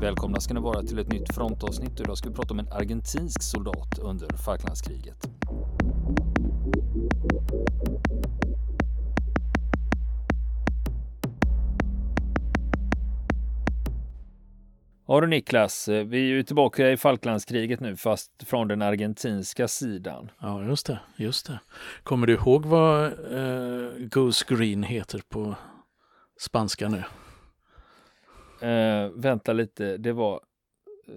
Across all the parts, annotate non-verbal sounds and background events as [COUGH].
Välkomna ska ni vara till ett nytt frontavsnitt. Idag ska vi prata om en argentinsk soldat under Falklandskriget. Ja du Niklas, vi är ju tillbaka i Falklandskriget nu fast från den argentinska sidan. Ja just det, just det. Kommer du ihåg vad eh, Goose Green heter på spanska nu? Eh, vänta lite, det var eh,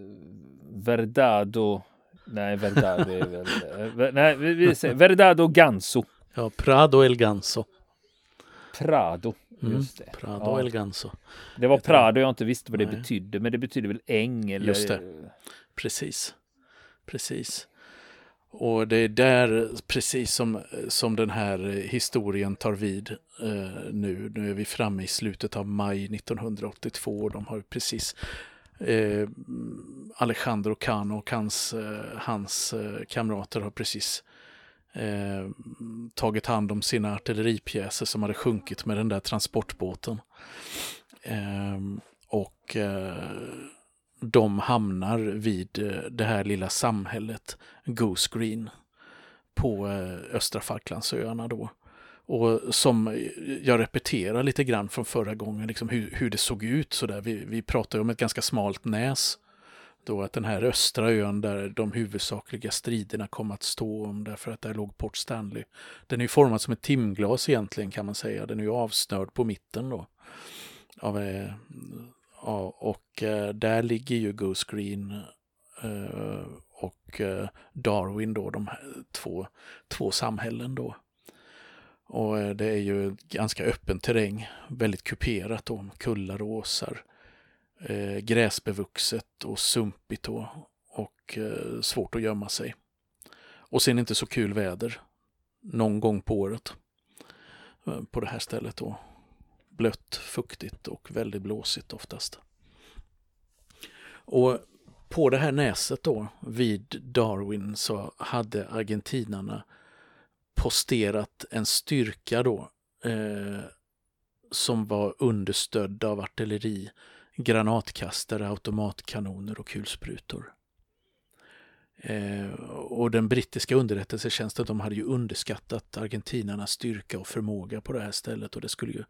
Verdado. Nej, Verdado är väl... Eh, nej, vi, vi säger Verdado Ganso. Ja, Prado El Ganso. Prado. Mm, Just det. Prado Ja. El Ganso. Det var Prado jag inte visste vad det Nej. betydde, men det betyder väl äng eller... Just det. Precis. Precis. Och det är där precis som, som den här historien tar vid eh, nu. Nu är vi framme i slutet av maj 1982 och de har precis eh, Alejandro Cano och hans, eh, hans eh, kamrater har precis eh, tagit hand om sina artilleripjäser som hade sjunkit med den där transportbåten. Eh, och eh, de hamnar vid eh, det här lilla samhället Goose Green på eh, östra Falklandsöarna då. Och som eh, jag repeterar lite grann från förra gången, liksom hur, hur det såg ut så där. Vi, vi pratar ju om ett ganska smalt näs. Då att den här östra ön där de huvudsakliga striderna kom att stå om därför att där låg Port Stanley. Den är ju formad som ett timglas egentligen kan man säga. Den är ju avsnörd på mitten då. Av, eh, Ja, och eh, där ligger ju Goose Green eh, och eh, Darwin då, de här två, två samhällen då. Och det är ju ganska öppen terräng, väldigt kuperat då, kullar och åsar. Eh, gräsbevuxet och sumpigt då, och eh, svårt att gömma sig. Och sen inte så kul väder, någon gång på året eh, på det här stället då blött, fuktigt och väldigt blåsigt oftast. Och på det här näset då, vid Darwin, så hade argentinarna posterat en styrka då eh, som var understödd av artilleri, granatkastare, automatkanoner och kulsprutor. Eh, och den brittiska underrättelsetjänsten de hade ju underskattat argentinarnas styrka och förmåga på det här stället och det skulle ju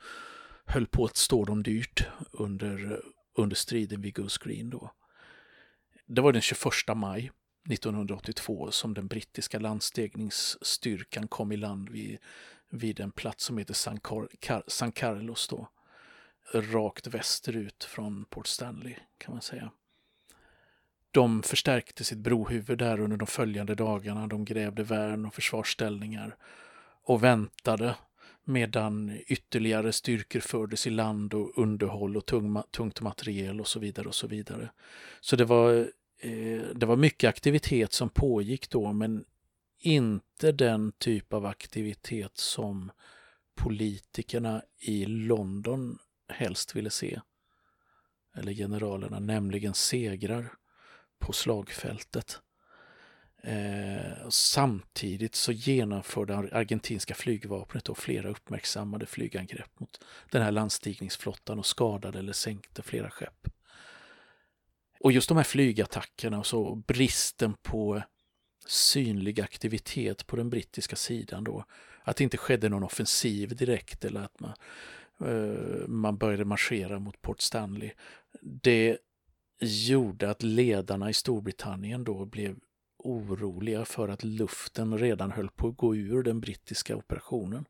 höll på att stå dem dyrt under, under striden vid Goose Green då. Det var den 21 maj 1982 som den brittiska landstigningsstyrkan kom i land vid, vid en plats som heter San, Car- Car- San Carlos då. Rakt västerut från Port Stanley kan man säga. De förstärkte sitt brohuvud där under de följande dagarna. De grävde värn och försvarsställningar och väntade medan ytterligare styrkor fördes i land och underhåll och tung, tungt materiel och så vidare och så vidare. Så det var, eh, det var mycket aktivitet som pågick då men inte den typ av aktivitet som politikerna i London helst ville se. Eller generalerna, nämligen segrar på slagfältet. Eh, samtidigt så genomförde argentinska flygvapnet då flera uppmärksammade flygangrepp mot den här landstigningsflottan och skadade eller sänkte flera skepp. Och just de här flygattackerna och så bristen på synlig aktivitet på den brittiska sidan då. Att det inte skedde någon offensiv direkt eller att man, eh, man började marschera mot Port Stanley. Det gjorde att ledarna i Storbritannien då blev oroliga för att luften redan höll på att gå ur den brittiska operationen.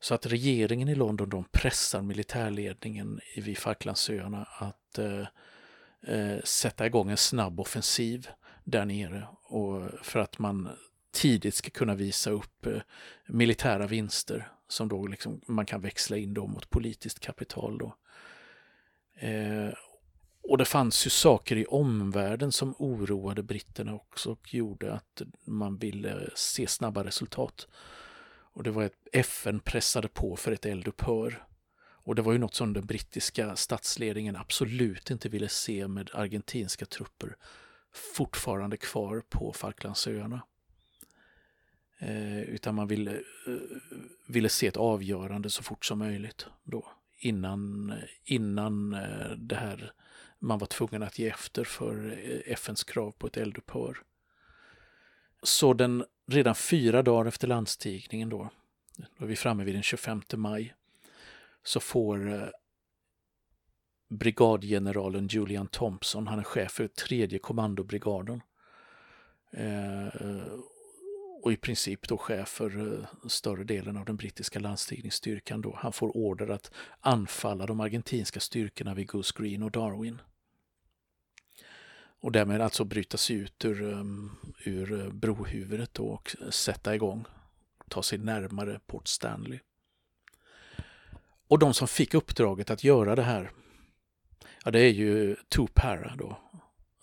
Så att regeringen i London de pressar militärledningen vid Falklandsöarna att eh, eh, sätta igång en snabb offensiv där nere och för att man tidigt ska kunna visa upp eh, militära vinster som då liksom man kan växla in då mot politiskt kapital. Då. Eh, och det fanns ju saker i omvärlden som oroade britterna också och gjorde att man ville se snabba resultat. Och det var att FN pressade på för ett eldupphör. Och det var ju något som den brittiska statsledningen absolut inte ville se med argentinska trupper fortfarande kvar på Falklandsöarna. Eh, utan man ville, eh, ville se ett avgörande så fort som möjligt då innan, innan eh, det här man var tvungen att ge efter för eh, FNs krav på ett eldupphör. Så den redan fyra dagar efter landstigningen då, då är vi framme vid den 25 maj, så får eh, brigadgeneralen Julian Thompson, han är chef för tredje kommandobrigaden. Eh, och i princip då chef för större delen av den brittiska landstigningsstyrkan. Då. Han får order att anfalla de argentinska styrkorna vid Goose Green och Darwin. Och därmed alltså bryta sig ut ur, um, ur eh, brohuvudet och sätta igång, ta sig närmare Port Stanley. Och de som fick uppdraget att göra det här, ja det är ju Tupara då,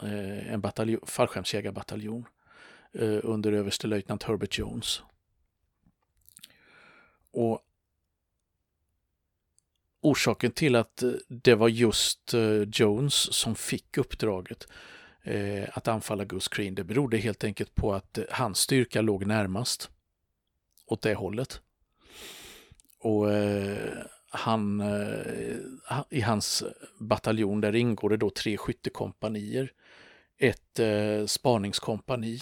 eh, en bataljon, fallskärmsjägarbataljon eh, under överstelöjtnant Herbert Jones. Och orsaken till att det var just Jones som fick uppdraget Eh, att anfalla Gus Green, det berodde helt enkelt på att eh, hans styrka låg närmast åt det hållet. Och eh, han, i hans bataljon, där ingår det då tre skyttekompanier, ett eh, spaningskompani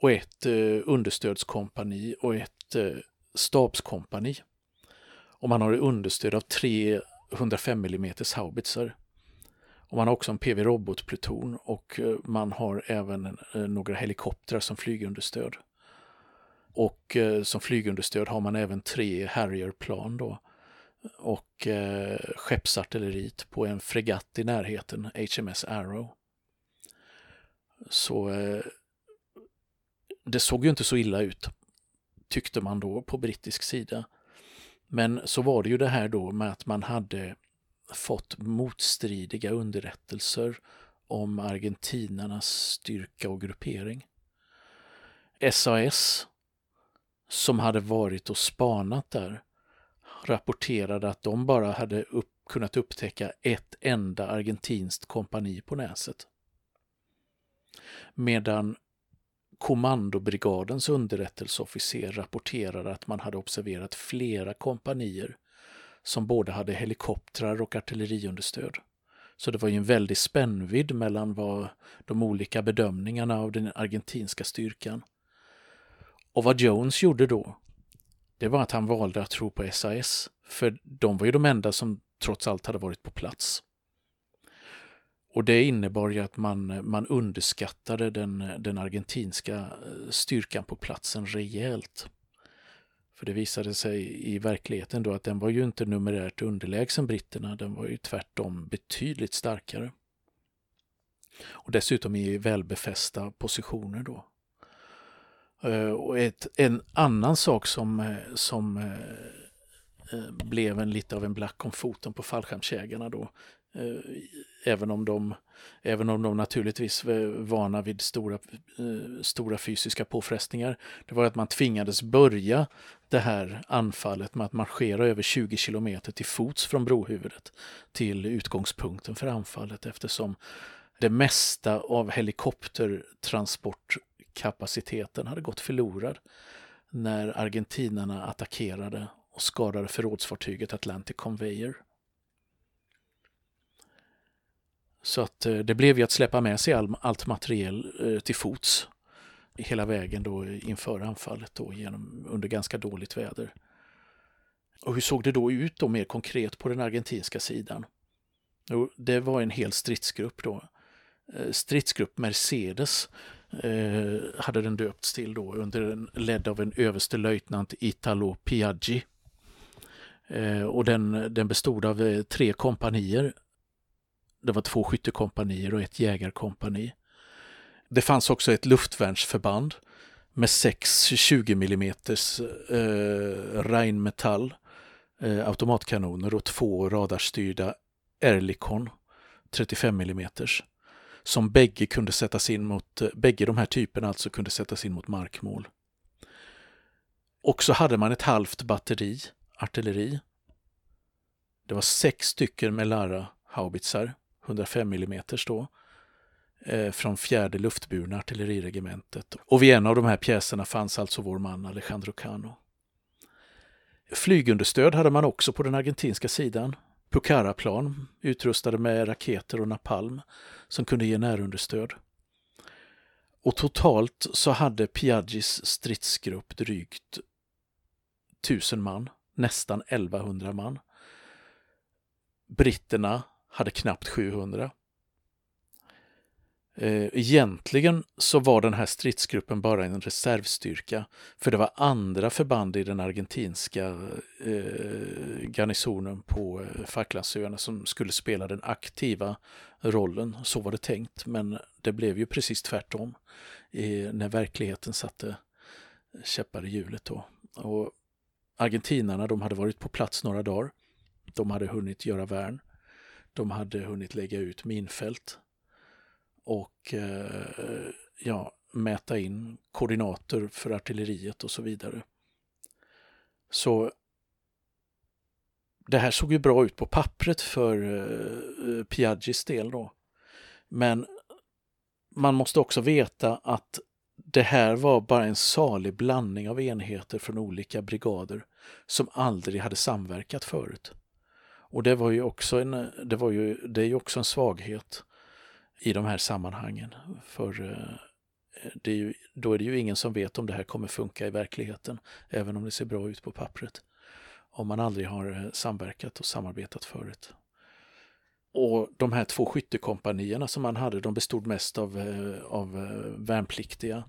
och ett eh, understödskompani och ett eh, stabskompani. Och man har understöd av tre 105 mm haubitsar. Och man har också en PV-robotpluton och eh, man har även eh, några helikoptrar som flygunderstöd. Och eh, som flygunderstöd har man även tre Harrier-plan då och eh, skeppsartilleriet på en fregatt i närheten, HMS Arrow. Så eh, det såg ju inte så illa ut, tyckte man då på brittisk sida. Men så var det ju det här då med att man hade fått motstridiga underrättelser om argentinarnas styrka och gruppering. SAS, som hade varit och spanat där, rapporterade att de bara hade upp, kunnat upptäcka ett enda argentinskt kompani på näset. Medan kommandobrigadens underrättelseofficer rapporterade att man hade observerat flera kompanier som både hade helikoptrar och artilleriunderstöd. Så det var ju en väldig spännvidd mellan vad de olika bedömningarna av den argentinska styrkan. Och vad Jones gjorde då, det var att han valde att tro på SAS, för de var ju de enda som trots allt hade varit på plats. Och det innebar ju att man, man underskattade den, den argentinska eh, styrkan på platsen rejält. För det visade sig i verkligheten då att den var ju inte numerärt underlägsen britterna, den var ju tvärtom betydligt starkare. Och dessutom i välbefästa positioner då. Eh, och ett, en annan sak som, eh, som eh, blev en lite av en black om foten på fallskärmsjägarna då. Eh, även om, de, även om de naturligtvis var vana vid stora, eh, stora fysiska påfrestningar. Det var att man tvingades börja det här anfallet med att marschera över 20 kilometer till fots från brohuvudet till utgångspunkten för anfallet eftersom det mesta av helikoptertransportkapaciteten hade gått förlorad när argentinarna attackerade och skadade förrådsfartyget Atlantic Conveyor. Så att eh, det blev ju att släppa med sig all, allt materiel eh, till fots hela vägen då inför anfallet då genom, under ganska dåligt väder. Och hur såg det då ut då mer konkret på den argentinska sidan? Jo, det var en hel stridsgrupp då. Eh, stridsgrupp Mercedes eh, hade den döpts till då under en, ledd av en överstelöjtnant Italo Piaggi. Eh, och den, den bestod av tre kompanier. Det var två skyttekompanier och ett jägarkompani. Det fanns också ett luftvärnsförband med sex 20 mm eh, Rheinmetall eh, automatkanoner och två radarstyrda Erlikon 35 mm som bägge kunde sättas in mot, eh, bägge de här typerna alltså kunde sättas in mot markmål. Och så hade man ett halvt batteri artilleri. Det var sex stycken Melara haubitsar, 105 mm då, eh, från fjärde luftburna artilleriregementet. Och vid en av de här pjäserna fanns alltså vår man Alejandro Cano. Flygunderstöd hade man också på den argentinska sidan. Pucara-plan utrustade med raketer och napalm som kunde ge närunderstöd. Och totalt så hade Piaggis stridsgrupp drygt 1000 man, nästan 1100 man. Britterna hade knappt 700. Eh, egentligen så var den här stridsgruppen bara en reservstyrka, för det var andra förband i den argentinska eh, garnisonen på eh, Falklandsöarna som skulle spela den aktiva rollen. Så var det tänkt, men det blev ju precis tvärtom eh, när verkligheten satte käppar i hjulet. Då. Och argentinarna de hade varit på plats några dagar. De hade hunnit göra värn. De hade hunnit lägga ut minfält och eh, ja, mäta in koordinater för artilleriet och så vidare. Så det här såg ju bra ut på pappret för eh, del då. Men man måste också veta att det här var bara en salig blandning av enheter från olika brigader som aldrig hade samverkat förut. Och det var ju också en, det var ju, det är ju också en svaghet i de här sammanhangen. För eh, det är ju, då är det ju ingen som vet om det här kommer funka i verkligheten, även om det ser bra ut på pappret. Om man aldrig har eh, samverkat och samarbetat förut. Och de här två skyttekompanierna som man hade, de bestod mest av, eh, av värnpliktiga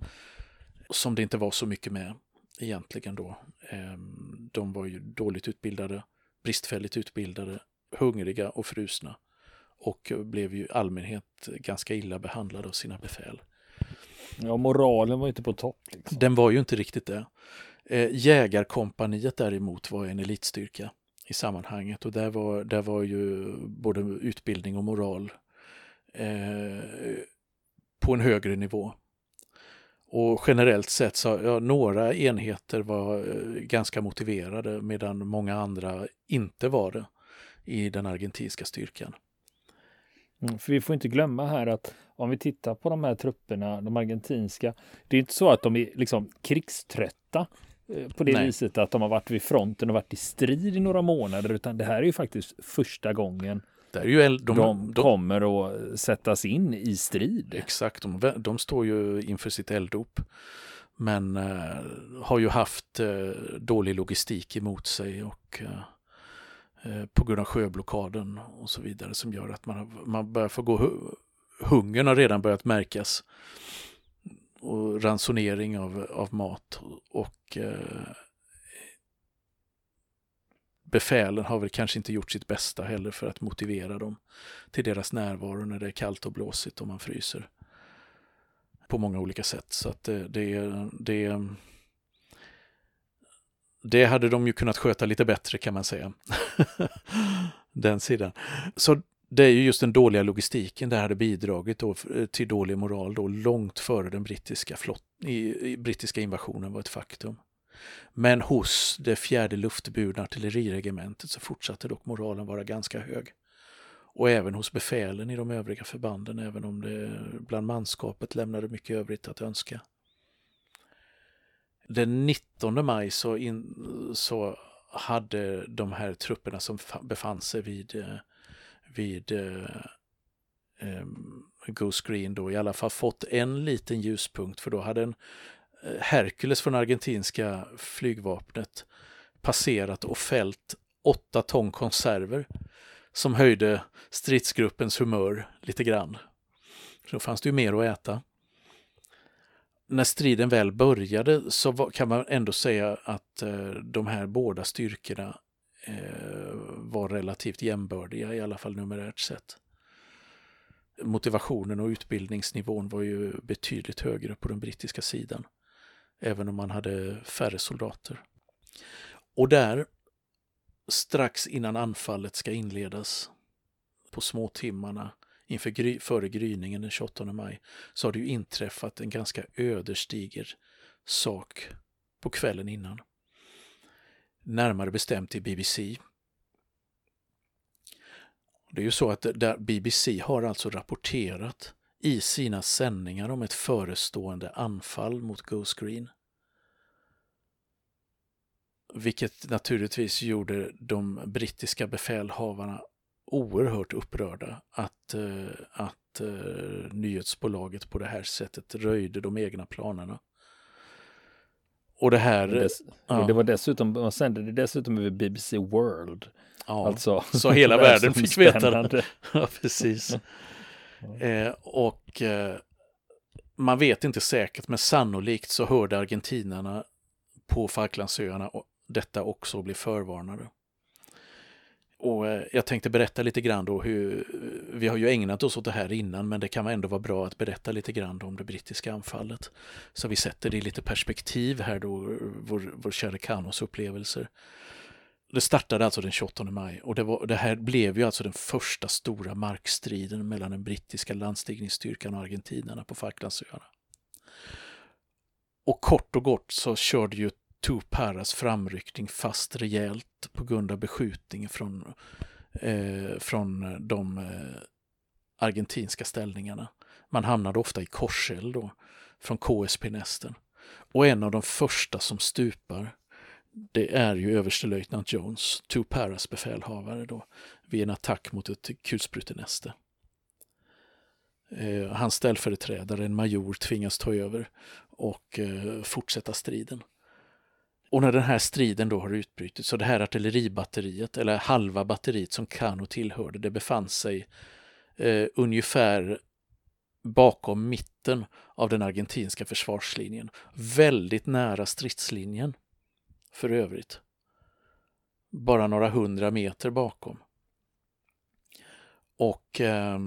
som det inte var så mycket med egentligen då. Ehm, de var ju dåligt utbildade, bristfälligt utbildade, hungriga och frusna och blev ju allmänhet ganska illa behandlad av sina befäl. Ja, moralen var inte på topp. Liksom. Den var ju inte riktigt det. Eh, jägarkompaniet däremot var en elitstyrka i sammanhanget och där var, där var ju både utbildning och moral eh, på en högre nivå. Och generellt sett så ja, några enheter var eh, ganska motiverade medan många andra inte var det i den argentinska styrkan. Mm, för vi får inte glömma här att om vi tittar på de här trupperna, de argentinska, det är inte så att de är liksom krigströtta eh, på det Nej. viset att de har varit vid fronten och varit i strid i några månader, utan det här är ju faktiskt första gången de, de, de, kommer att sättas in i strid. Exakt, de, de står ju inför sitt elddop. Men eh, har ju haft eh, dålig logistik emot sig och eh, Eh, på grund av sjöblockaden och så vidare som gör att man, man börjar få gå, hungern har redan börjat märkas och ransonering av, av mat och eh, befälen har väl kanske inte gjort sitt bästa heller för att motivera dem till deras närvaro när det är kallt och blåsigt och man fryser på många olika sätt. Så att eh, det, det, det det hade de ju kunnat sköta lite bättre kan man säga. [LAUGHS] den sidan. Så det är ju just den dåliga logistiken det hade bidragit då eh, till dålig moral då långt före den brittiska, flott, i, i, brittiska invasionen var ett faktum. Men hos det fjärde luftburna artilleriregementet så fortsatte dock moralen vara ganska hög. Och även hos befälen i de övriga förbanden, även om det bland manskapet lämnade mycket övrigt att önska. Den 19 maj så, in, så hade de här trupperna som befann sig vid, eh, vid eh, eh, Goose Green då i alla fall fått en liten ljuspunkt för då hade en Hercules från argentinska flygvapnet passerat och fällt åtta ton konserver som höjde stridsgruppens humör lite grann. Så då fanns det ju mer att äta när striden väl började så kan man ändå säga att eh, de här båda styrkorna eh, var relativt jämbördiga, i alla fall numerärt sett. Motivationen och utbildningsnivån var ju betydligt högre på den brittiska sidan, även om man hade färre soldater. Och där, strax innan anfallet ska inledas, på småtimmarna, inför gry, före gryningen den 28 maj så har det ju inträffat en ganska ödesdiger sak på kvällen innan. Närmare bestämt i BBC. Det är ju så att där BBC har alltså rapporterat i sina sändningar om ett förestående anfall mot Ghost Green. Vilket naturligtvis gjorde de brittiska befälhavarna oerhört upprörda att, eh, att eh, nyhetsbolaget på det här sättet röjde de egna planerna. Och det här... Dess, ja. Det var dessutom, man sände det dessutom över BBC World. Ja, alltså, så [LAUGHS] hela världen fick veta det. [LAUGHS] ja, precis. Eh, och eh, man vet inte säkert, men sannolikt så hörde argentinarna på Falklandsöarna detta också och bli förvarnade. Och eh, jag tänkte berätta lite grann då hur, vi har ju ägnat oss åt det här innan, men det kan ändå vara bra att berätta lite grann om det brittiska anfallet. Så vi sätter det i lite perspektiv här då, vår, vår kära Kanos upplevelser. Det startade alltså den 28 maj och det, var, det, här blev ju alltså den första stora markstriden mellan den brittiska landstigningsstyrkan och argentinarna på Falklandsöarna. Och kort och gott så körde ju Tuparas framryckning fast rejält på grund av beskjutning från, eh, från de eh, argentinska ställningarna. Man hamnade ofta i korseld då, från KSP-nästen. Och en av de första som stupar det är ju överstelöjtnant Jones, Tuparas befälhavare då, vid en attack mot ett kulsprutenäste. Eh, hans ställföreträdare, en major, tvingas ta över och eh, fortsätta striden. Och när den här striden då har utbrutit så det här artilleribatteriet, eller halva batteriet som Kano tillhörde, det befann sig eh, ungefär bakom mitten av den argentinska försvarslinjen. Väldigt nära stridslinjen för övrigt. Bara några hundra meter bakom. Och eh,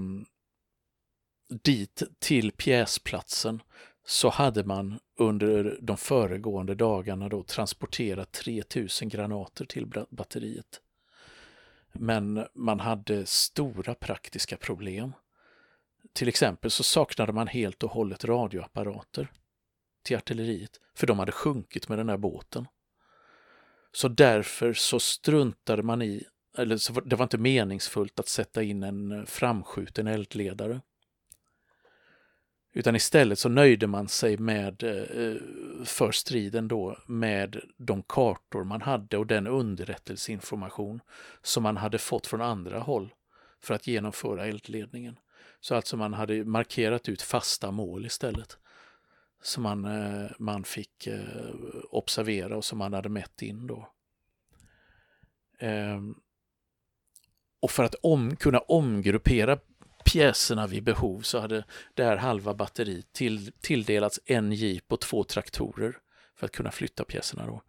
dit till pjäsplatsen så hade man under de föregående dagarna då transporterat 3000 granater till batteriet. Men man hade stora praktiska problem. Till exempel så saknade man helt och hållet radioapparater till artilleriet, för de hade sjunkit med den här båten. Så därför så struntade man i, eller så det var inte meningsfullt att sätta in en framskjuten eldledare. Utan istället så nöjde man sig med, eh, för striden då, med de kartor man hade och den underrättelseinformation som man hade fått från andra håll för att genomföra eldledningen. Så alltså man hade markerat ut fasta mål istället som man, eh, man fick eh, observera och som man hade mätt in då. Ehm, och för att om, kunna omgruppera pjäserna vid behov så hade det här halva batteriet till, tilldelats en jeep och två traktorer för att kunna flytta pjäserna då.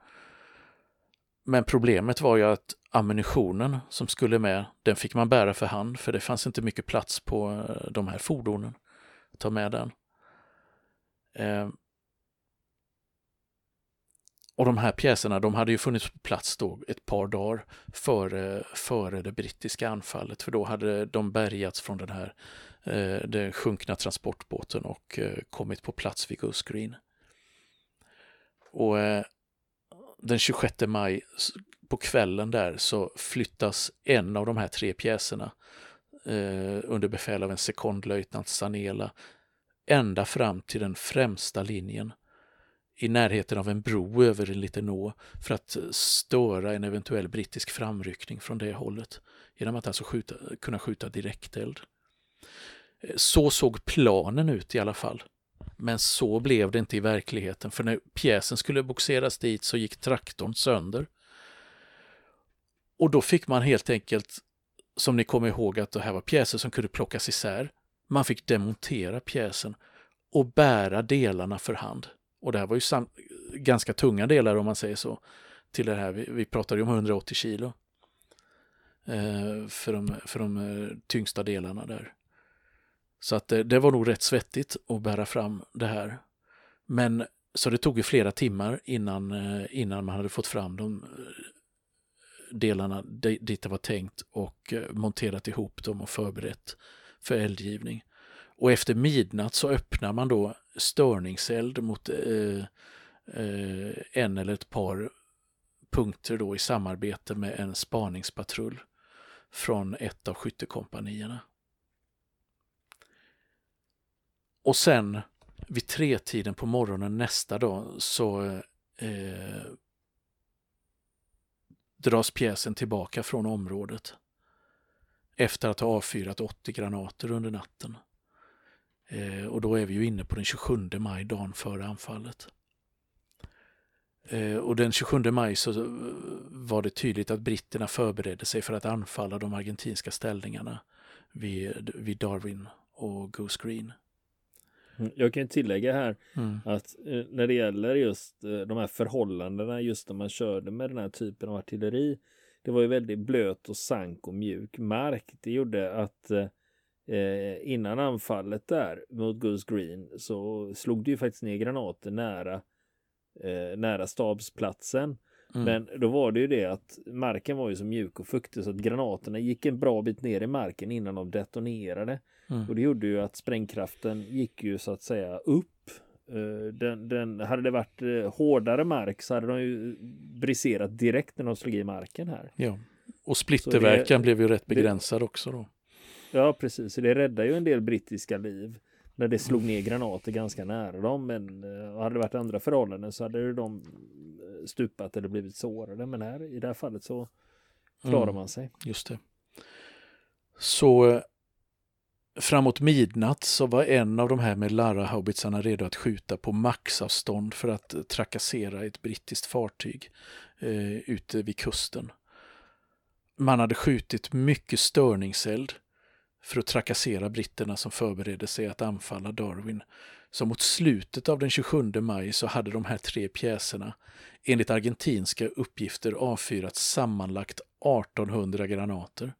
Men problemet var ju att ammunitionen som skulle med, den fick man bära för hand för det fanns inte mycket plats på eh, de här fordonen. att Ta med den. Eh, och de här pjäserna de hade ju funnits på plats då ett par dagar före, före det brittiska anfallet för då hade de bärgats från den här eh, den sjunkna transportbåten och eh, kommit på plats vid Goose Green. Och eh, den 26 maj på kvällen där så flyttas en av de här tre pjäserna eh, under befäl av en sekondlöjtnant Sanela ända fram till den främsta linjen i närheten av en bro över en liten å för att störa en eventuell brittisk framryckning från det hållet genom att alltså skjuta, kunna skjuta direkteld. Eh, så såg planen ut i alla fall. Men så blev det inte i verkligheten för när pjäsen skulle boxeras dit så gick traktorn sönder. Och då fick man helt enkelt, som ni kommer ihåg att det här var pjäser som kunde plockas isär, man fick demontera pjäsen och bära delarna för hand. Och det här var ju ganska tunga delar om man säger så. Till det här, vi, vi pratade ju om 180 kilo. Eh, för, de, för de eh, tyngsta delarna där. Så att det, det, var nog rätt svettigt att bära fram det här. Men så det tog ju flera timmar innan, eh, innan man hade fått fram de delarna dit det var tänkt och monterat ihop dem och förberett för eldgivning. Och efter midnatt så öppnar man då störningseld mot eh, eh, en eller ett par punkter då i samarbete med en spaningspatrull från ett av skyttekompanierna. Och sen vid tretiden på morgonen nästa dag så eh, dras pjäsen tillbaka från området. efter att ha avfyrat 80 granater under natten. Eh, och då är vi ju inne på den 27 maj, dagen före anfallet. Eh, och den 27 maj så var det tydligt att britterna förberedde sig för att anfalla de argentinska ställningarna vid, vid Darwin och Goose Green. Mm, jag kan tillägga här mm. att eh, när det gäller just eh, de här förhållandena, just när man körde med den här typen av artilleri, det var ju väldigt blöt och sank och mjuk mark. Det gjorde att eh, innan anfallet där mot Goose Green så slog det ju faktiskt ner granater nära, eh, nära stabsplatsen. Mm. Men då var det ju det att marken var ju så mjuk och fuktig så att granaterna gick en bra bit ner i marken innan de detonerade. Mm. Och det gjorde ju att sprängkraften gick ju så att säga upp. Eh, den, den, hade det varit eh, hårdare mark så hade de ju briserat direkt när de slog i marken här. Ja, och splitterverkan det, blev ju rätt begränsad det, också då. Ja, precis. Så det räddar ju en del brittiska liv när det slog ner granater ganska nära dem. Men uh, hade det varit andra förhållanden så hade de stupat eller blivit sårade. Men här i det här fallet så klarar mm, man sig. Just det. Så framåt midnatt så var en av de här med Lara-haubitsarna redo att skjuta på maxavstånd för att trakassera ett brittiskt fartyg eh, ute vid kusten. Man hade skjutit mycket störningseld för att trakassera britterna som förberedde sig att anfalla Darwin. Så mot slutet av den 27 maj så hade de här tre pjäserna enligt argentinska uppgifter avfyrat sammanlagt 1800 granater.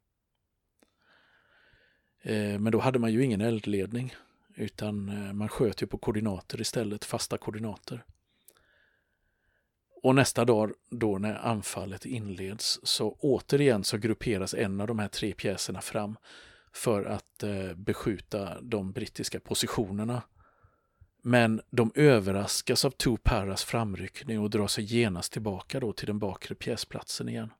Eh, men då hade man ju ingen eldledning utan eh, man sköt ju på koordinater istället, fasta koordinater. Och nästa dag då när anfallet inleds så återigen så grupperas en av de här tre pjäserna fram för att eh, beskjuta de brittiska positionerna. Men de överraskas av Two Paras framryckning och drar sig genast tillbaka då till den bakre pjäsplatsen igen.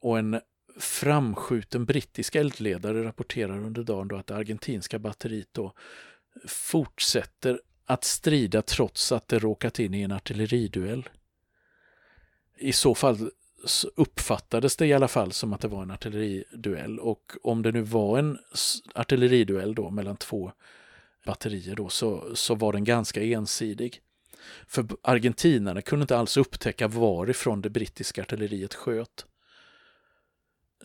Och en framskjuten brittisk eldledare rapporterar under dagen då att det argentinska batteriet då fortsätter att strida trots att det råkat in i en artilleriduell. I så fall uppfattades det i alla fall som att det var en artilleriduell och om det nu var en artilleriduell då mellan två batterier då så, så var den ganska ensidig. För argentinarna kunde inte alls upptäcka varifrån det brittiska artilleriet sköt.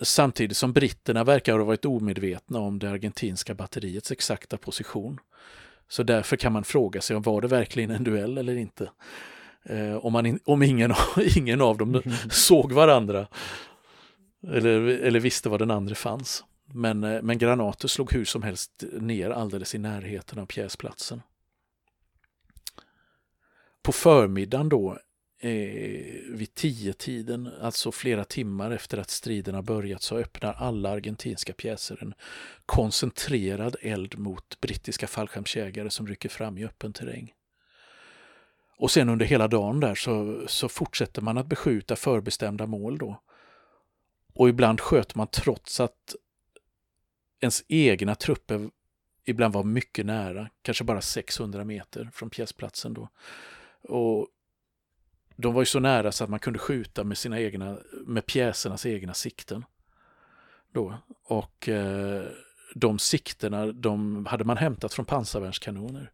Samtidigt som britterna verkar ha varit omedvetna om det argentinska batteriets exakta position. Så därför kan man fråga sig om var det verkligen en duell eller inte. Eh, om, man om ingen, [LAUGHS] ingen av dem [LAUGHS] såg varandra eller, eller visste var den andra fanns. Men, eh, men granater slog hur som helst ner alldeles i närheten av pjäsplatsen. På förmiddagen då eh, vid tio tiden, alltså flera timmar efter att striderna börjat, så öppnar alla argentinska pjäser en koncentrerad eld mot brittiska fallskärmsjägare som rycker fram i öppen terräng. Och sen under hela dagen där så, så fortsätter man att beskjuta förbestämda mål då. Och ibland sköt man trots att ens egna trupper ibland var mycket nära, kanske bara 600 meter från pjäsplatsen då. Och de var ju så nära så att man kunde skjuta med sina egna, med pjäsernas egna sikten. Då. Och eh, de sikterna de hade man hämtat från pansarvärnskanoner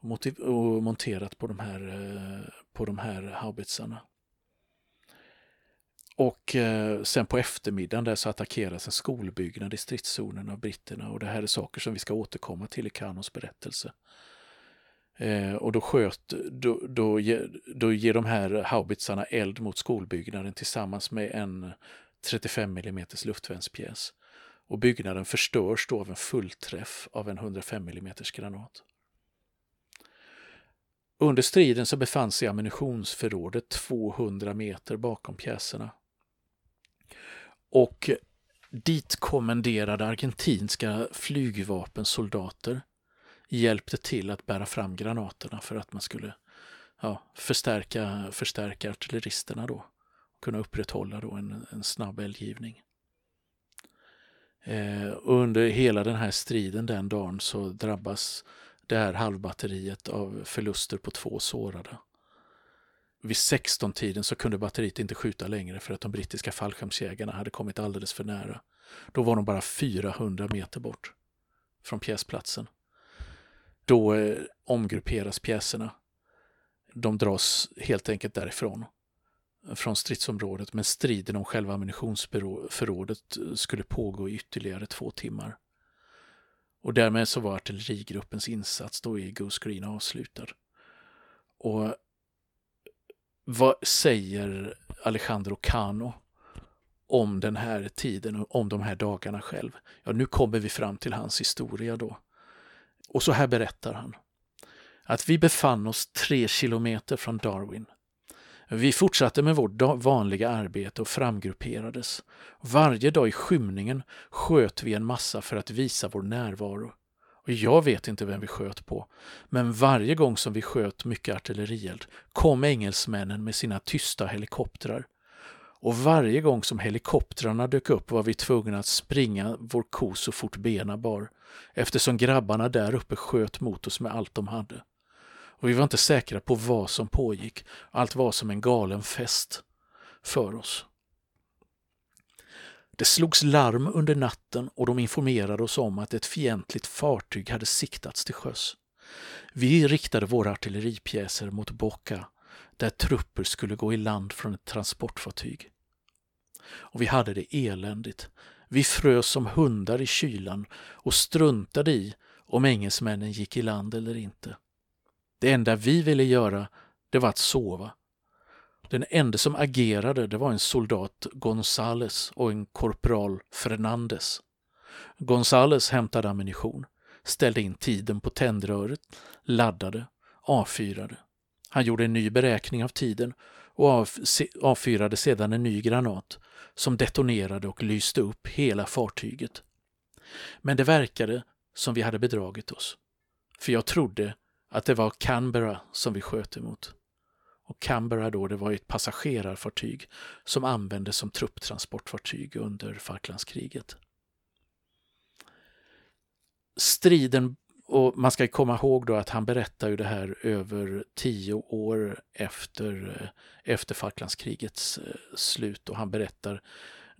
och, och monterat på de här, eh, på de här haubitsarna. Och eh, sen på eftermiddagen där så attackeras en skolbyggnad i stridszonen av britterna och det här är saker som vi ska återkomma till i Kanons berättelse. Eh, och då sköt, då, då, då ger de här haubitsarna eld mot skolbyggnaden tillsammans med en 35 mm luftvärnspjäs. Och byggnaden förstörs då av en fullträff av en 105 mm granat. Under striden så befann sig ammunitionsförrådet 200 meter bakom pjäserna. Och dit kommenderade argentinska flygvapensoldater hjälpte till att bära fram granaterna för att man skulle ja, förstärka, förstärka artilleristerna då. Och kunna upprätthålla då en, en snabb eldgivning. Eh, under hela den här striden den dagen så drabbas det här halvbatteriet av förluster på två sårade. vid 16-tiden så kunde batteriet inte skjuta längre för att de brittiska fallskärmsjägarna hade kommit alldeles för nära. Då var de bara 400 meter bort från pjäsplatsen. Då eh, omgrupperas pjäserna. De dras helt enkelt därifrån, från stridsområdet, men striden om själva ammunitionsförrådet skulle pågå i ytterligare två timmar. Och därmed så var artillerigruppens insats då i Goose Green avslutad. Och vad säger Alejandro Cano om den här tiden och om de här dagarna själv? Ja, nu kommer vi fram till hans historia då. Och så här berättar han. Att vi befann oss tre kilometer från Darwin. Vi fortsatte med vårt vanliga arbete och framgrupperades. Varje dag i skymningen sköt vi en massa för att visa vår närvaro. Och jag vet inte vem vi sköt på, men varje gång som vi sköt mycket artillerield kom engelsmännen med sina tysta helikoptrar. Och varje gång som helikoptrarna dök upp var vi tvungna att springa vår ko så fort benen bar, eftersom grabbarna där uppe sköt mot oss med allt de hade. Och vi var inte säkra på vad som pågick. Allt var som en galen fest för oss. Det slogs larm under natten och de informerade oss om att ett fientligt fartyg hade siktats till sjöss. Vi riktade våra artilleripjäser mot Boca där trupper skulle gå i land från ett transportfartyg. Och vi hade det eländigt. Vi frös som hundar i kylan och struntade i om engelsmännen gick i land eller inte. Det enda vi ville göra, det var att sova. Den enda som agerade, det var en soldat Gonzales och en korpral Fernandes. Gonzales hämtade ammunition, ställde in tiden på tändröret, laddade, avfyrade. Han gjorde en ny beräkning av tiden och avfyrade sedan en ny granat som detonerade och lyste upp hela fartyget. Men det verkade som vi hade bedragit oss. För jag trodde att det var Canberra som vi sköt emot. Och Canberra då, det var ett passagerarfartyg som användes som trupptransportfartyg under Falklandskriget. Striden, och man ska komma ihåg då att han berättar ju det här över tio år efter, eh, efter Falklandskrigets eh, slut och han berättar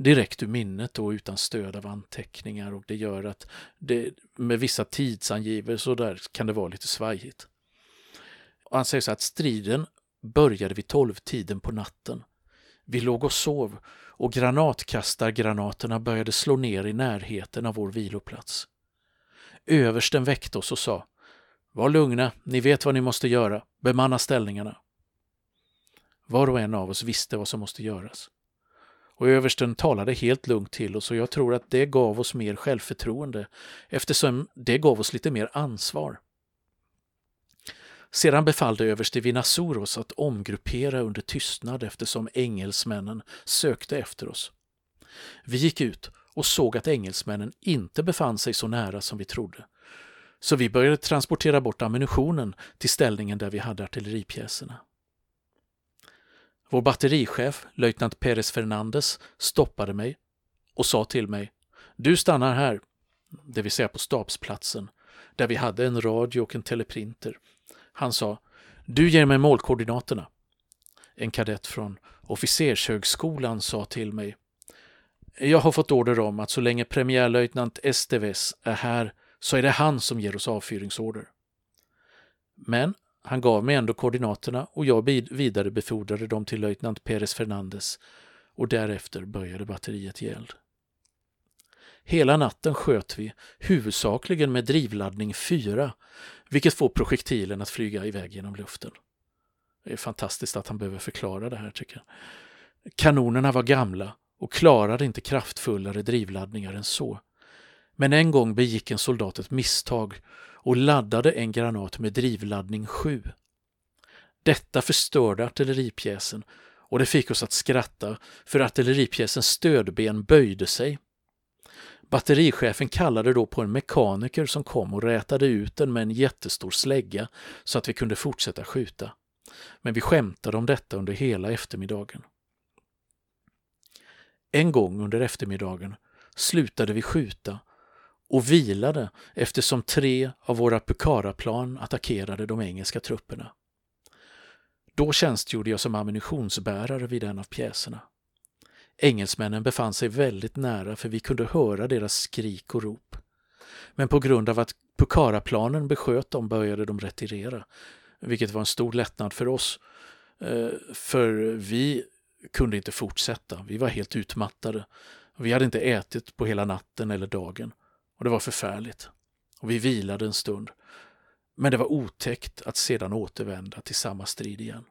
direkt ur minnet och utan stöd av anteckningar och det gör att det, med vissa tidsangivelser där kan det vara lite svajigt. Och han säger så att striden började vid tolvtiden på natten. Vi låg och sov och granatkastargranaterna började slå ner i närheten av vår viloplats. Översten väckte oss och sa Var lugna, ni vet vad ni måste göra, bemanna ställningarna. Var och en av oss visste vad som måste göras. Och översten talade helt lugnt till oss och jag tror att det gav oss mer självförtroende eftersom det gav oss lite mer ansvar. Sedan befallde överste Vinasoros att omgruppera under tystnad eftersom engelsmännen sökte efter oss. Vi gick ut och såg att engelsmännen inte befann sig så nära som vi trodde. Så vi började transportera bort ammunitionen till ställningen där vi hade artilleripjäserna. Vår batterichef, löjtnant Perez Fernandes, stoppade mig och sa till mig Du stannar här, det vill säga på stabsplatsen, där vi hade en radio och en teleprinter. Han sa Du ger mig målkoordinaterna. En kadett från officershögskolan sa till mig Jag har fått order om att så länge premiärlöjtnant Esteves är här så är det han som ger oss avfyringsorder. Men han gav mig ändå koordinaterna och jag vidarebefordrade dem till löjtnant Perez Fernandes och därefter började batteriet ge eld. Hela natten sköt vi, huvudsakligen med drivladdning 4, vilket får projektilen att flyga iväg genom luften. Det är fantastiskt att han behöver förklara det här tycker jag. Kanonerna var gamla och klarade inte kraftfullare drivladdningar än så. Men en gång begick en soldat ett misstag och laddade en granat med drivladdning 7. Detta förstörde artilleripjäsen och det fick oss att skratta för artilleripjäsens stödben böjde sig Batterichefen kallade då på en mekaniker som kom och rätade ut den med en jättestor slägga så att vi kunde fortsätta skjuta. Men vi skämtade om detta under hela eftermiddagen. En gång under eftermiddagen slutade vi skjuta och vilade eftersom tre av våra Pukara-plan attackerade de engelska trupperna. Då tjänstgjorde jag som ammunitionsbärare vid en av pjäserna. Engelsmännen befann sig väldigt nära för vi kunde höra deras skrik och rop. Men på grund av att Pukara-planen besköt dem började de retirera, vilket var en stor lättnad för oss. Eh, för vi kunde inte fortsätta, vi var helt utmattade. Vi hade inte ätit på hela natten eller dagen och det var förfärligt. Och vi vilade en stund. Men det var otäckt att sedan återvända till samma strid igen.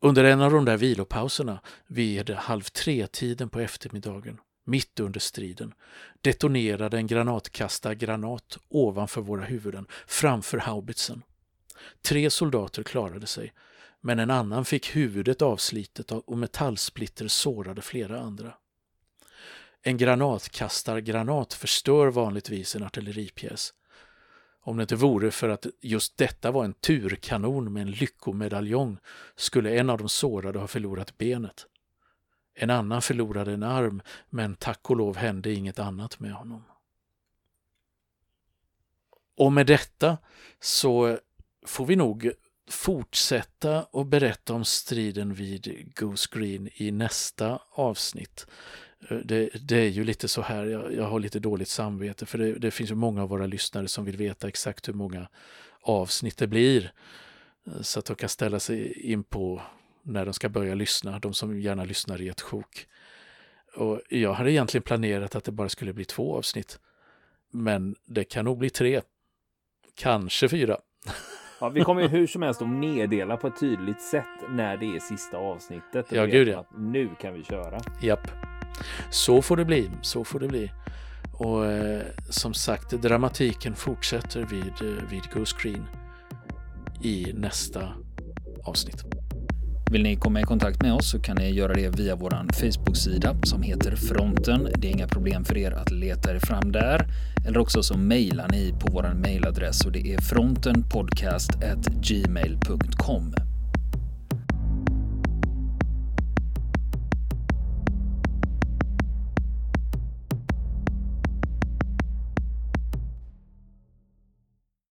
Under en av de där vilopauserna vid halv tre-tiden på eftermiddagen, mitt under striden, detonerade en granatkastargranat ovanför våra huvuden, framför haubitsen. Tre soldater klarade sig, men en annan fick huvudet avslitet och metallsplitter sårade flera andra. En granatkastargranat förstör vanligtvis en artilleripjäs, om det inte vore för att just detta var en turkanon med en lyckomedaljong skulle en av de sårade ha förlorat benet. En annan förlorade en arm, men tack och lov hände inget annat med honom. Och med detta så får vi nog fortsätta och berätta om striden vid Goose Green i nästa avsnitt. Det, det, är ju lite så här, jag, jag har lite dåligt samvete för det, det, finns ju många av våra lyssnare som vill veta exakt hur många avsnitt det blir. Eh, så att de kan ställa sig in på när de ska börja lyssna, de som gärna lyssnar i ett sjok. Och jag hade egentligen planerat att det bara skulle bli två avsnitt. Men det kan nog bli tre, kanske fyra. [LAUGHS] Ja, vi kommer ju hur som helst att meddela på ett tydligt sätt när det är sista avsnittet. Ja, gud ja. nu kan vi köra. Japp. Så får det bli, så får det bli. Och eh, som sagt, dramatiken fortsätter vid, eh, vid Goose Green i nästa avsnitt. Vill ni komma i kontakt med oss så kan ni göra det via vår Facebook-sida som heter Fronten. Det är inga problem för er att leta er fram där. Eller också så mejlar ni på vår mejladress och det är frontenpodcastgmail.com.